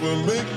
wanna dance with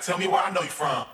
tell me where I know you from.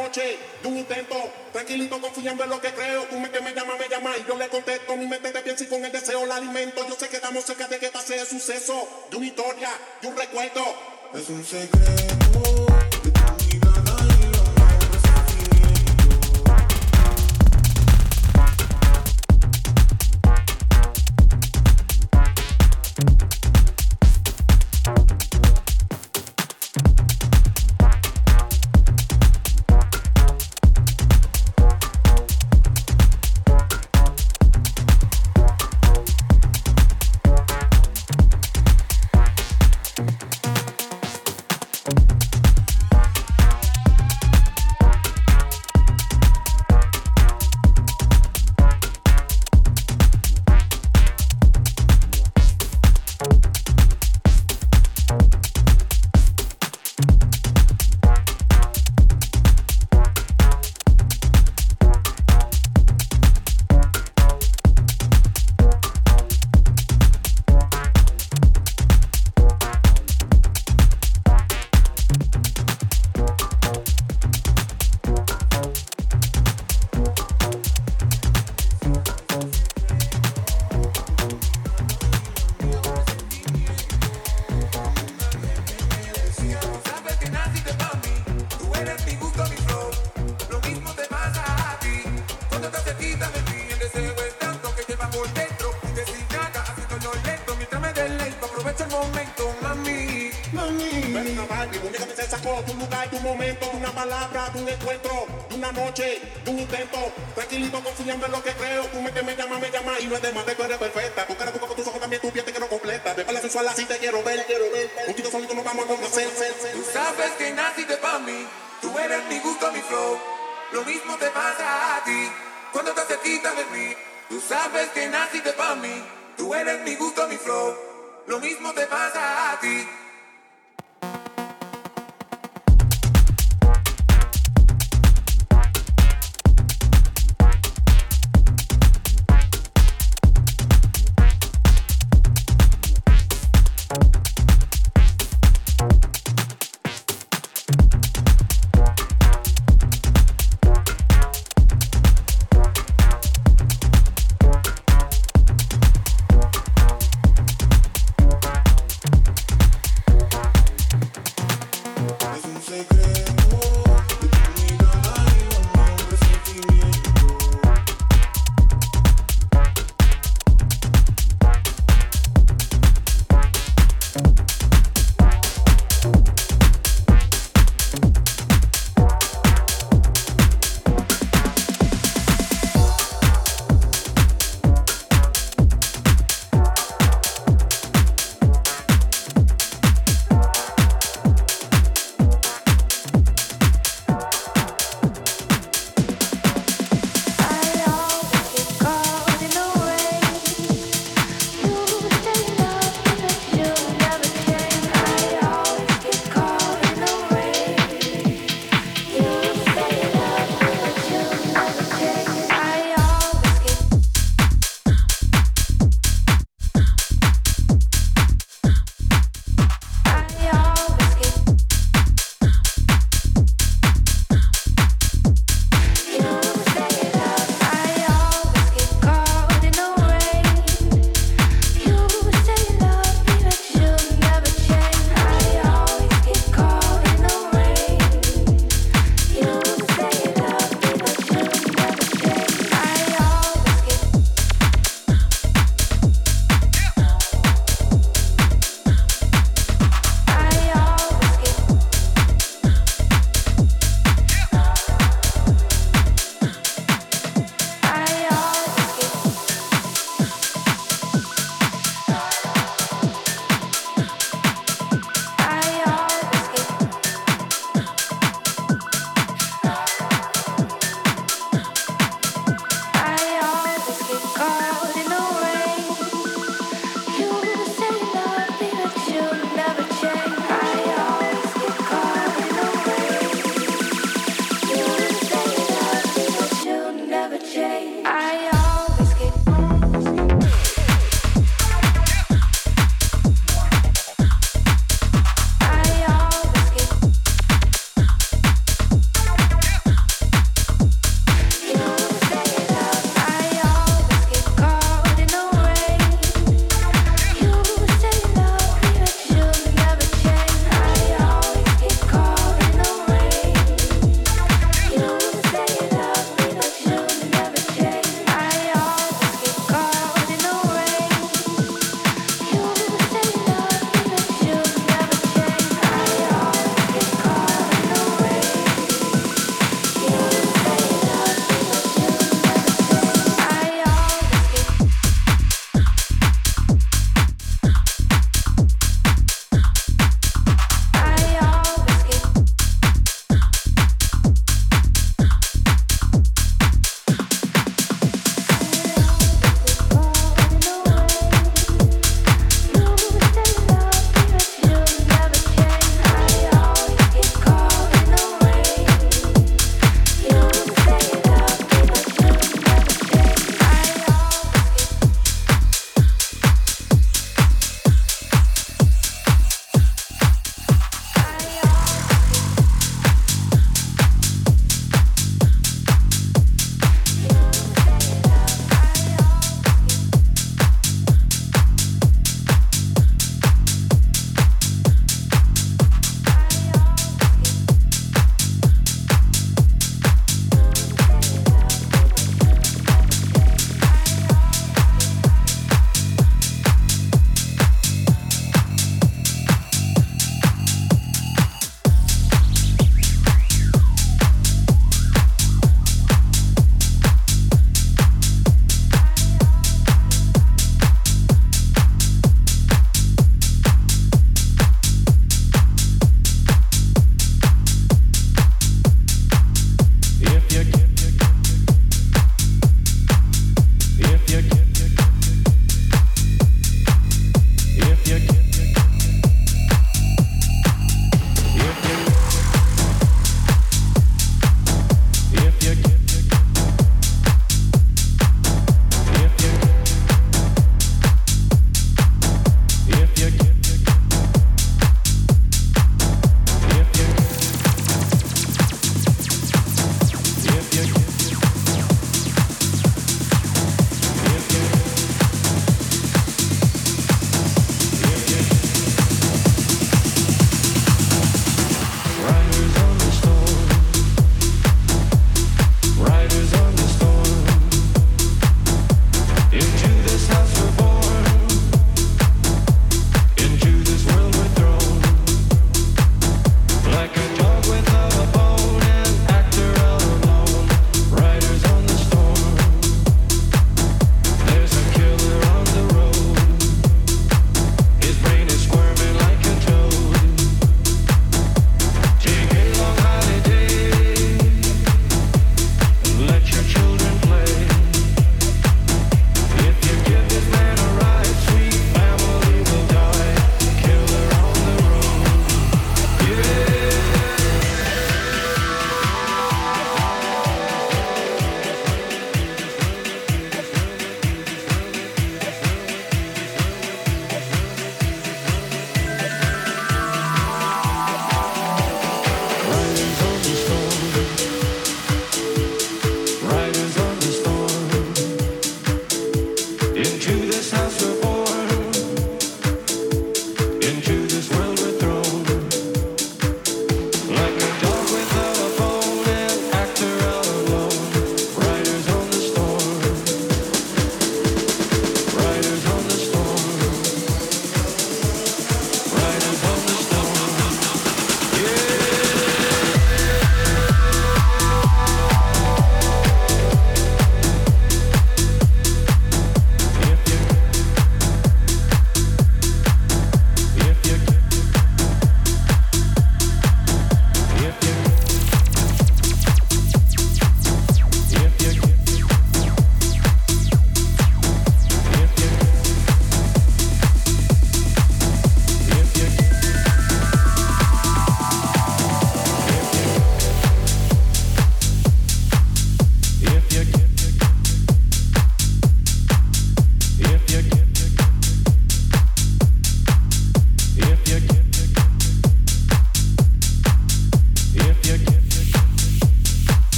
noche, de un intento, tranquilito confiando en lo que creo. Tú me que me llama, me llama y yo le contesto. Mi mente te piensa y con el deseo la alimento. Yo sé que estamos cerca de que pase el suceso, de una historia, de un recuerdo. Es un secreto. te pasa a ti, cuando estás cerquita de mí, tú sabes que naciste para mí, tú eres mi gusto, mi flow, lo mismo te pasa a ti.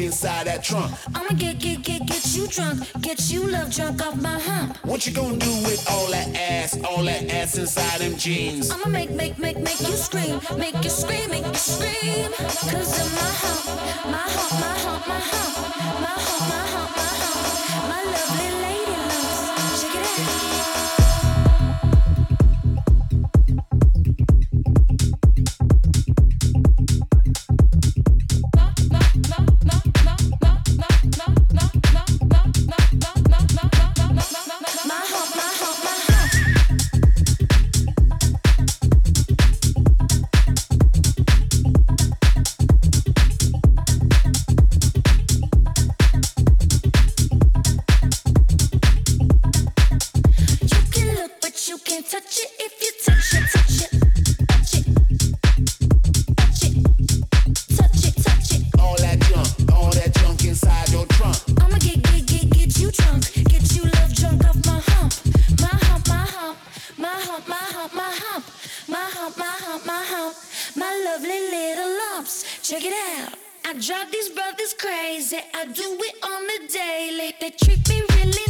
Inside that trunk? I'ma get, get, get, get you drunk, get you love drunk off my hump. What you gonna do with all that ass? All that ass inside them jeans? I'ma make, make, make, make you scream, make you scream, make you scream. Cause of my hump, my hump, my hump, my hump, my hump, my hump, my hump, my lovely lady lumps. Check it out. Hump, my hump, my hump, my lovely little lumps. Check it out. I drive these brothers crazy. I do it on the daily. They treat me really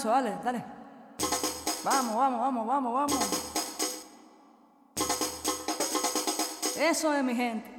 dale, dale. Vamos, vamos, vamos, vamos, vamos. Eso es mi gente.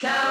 Come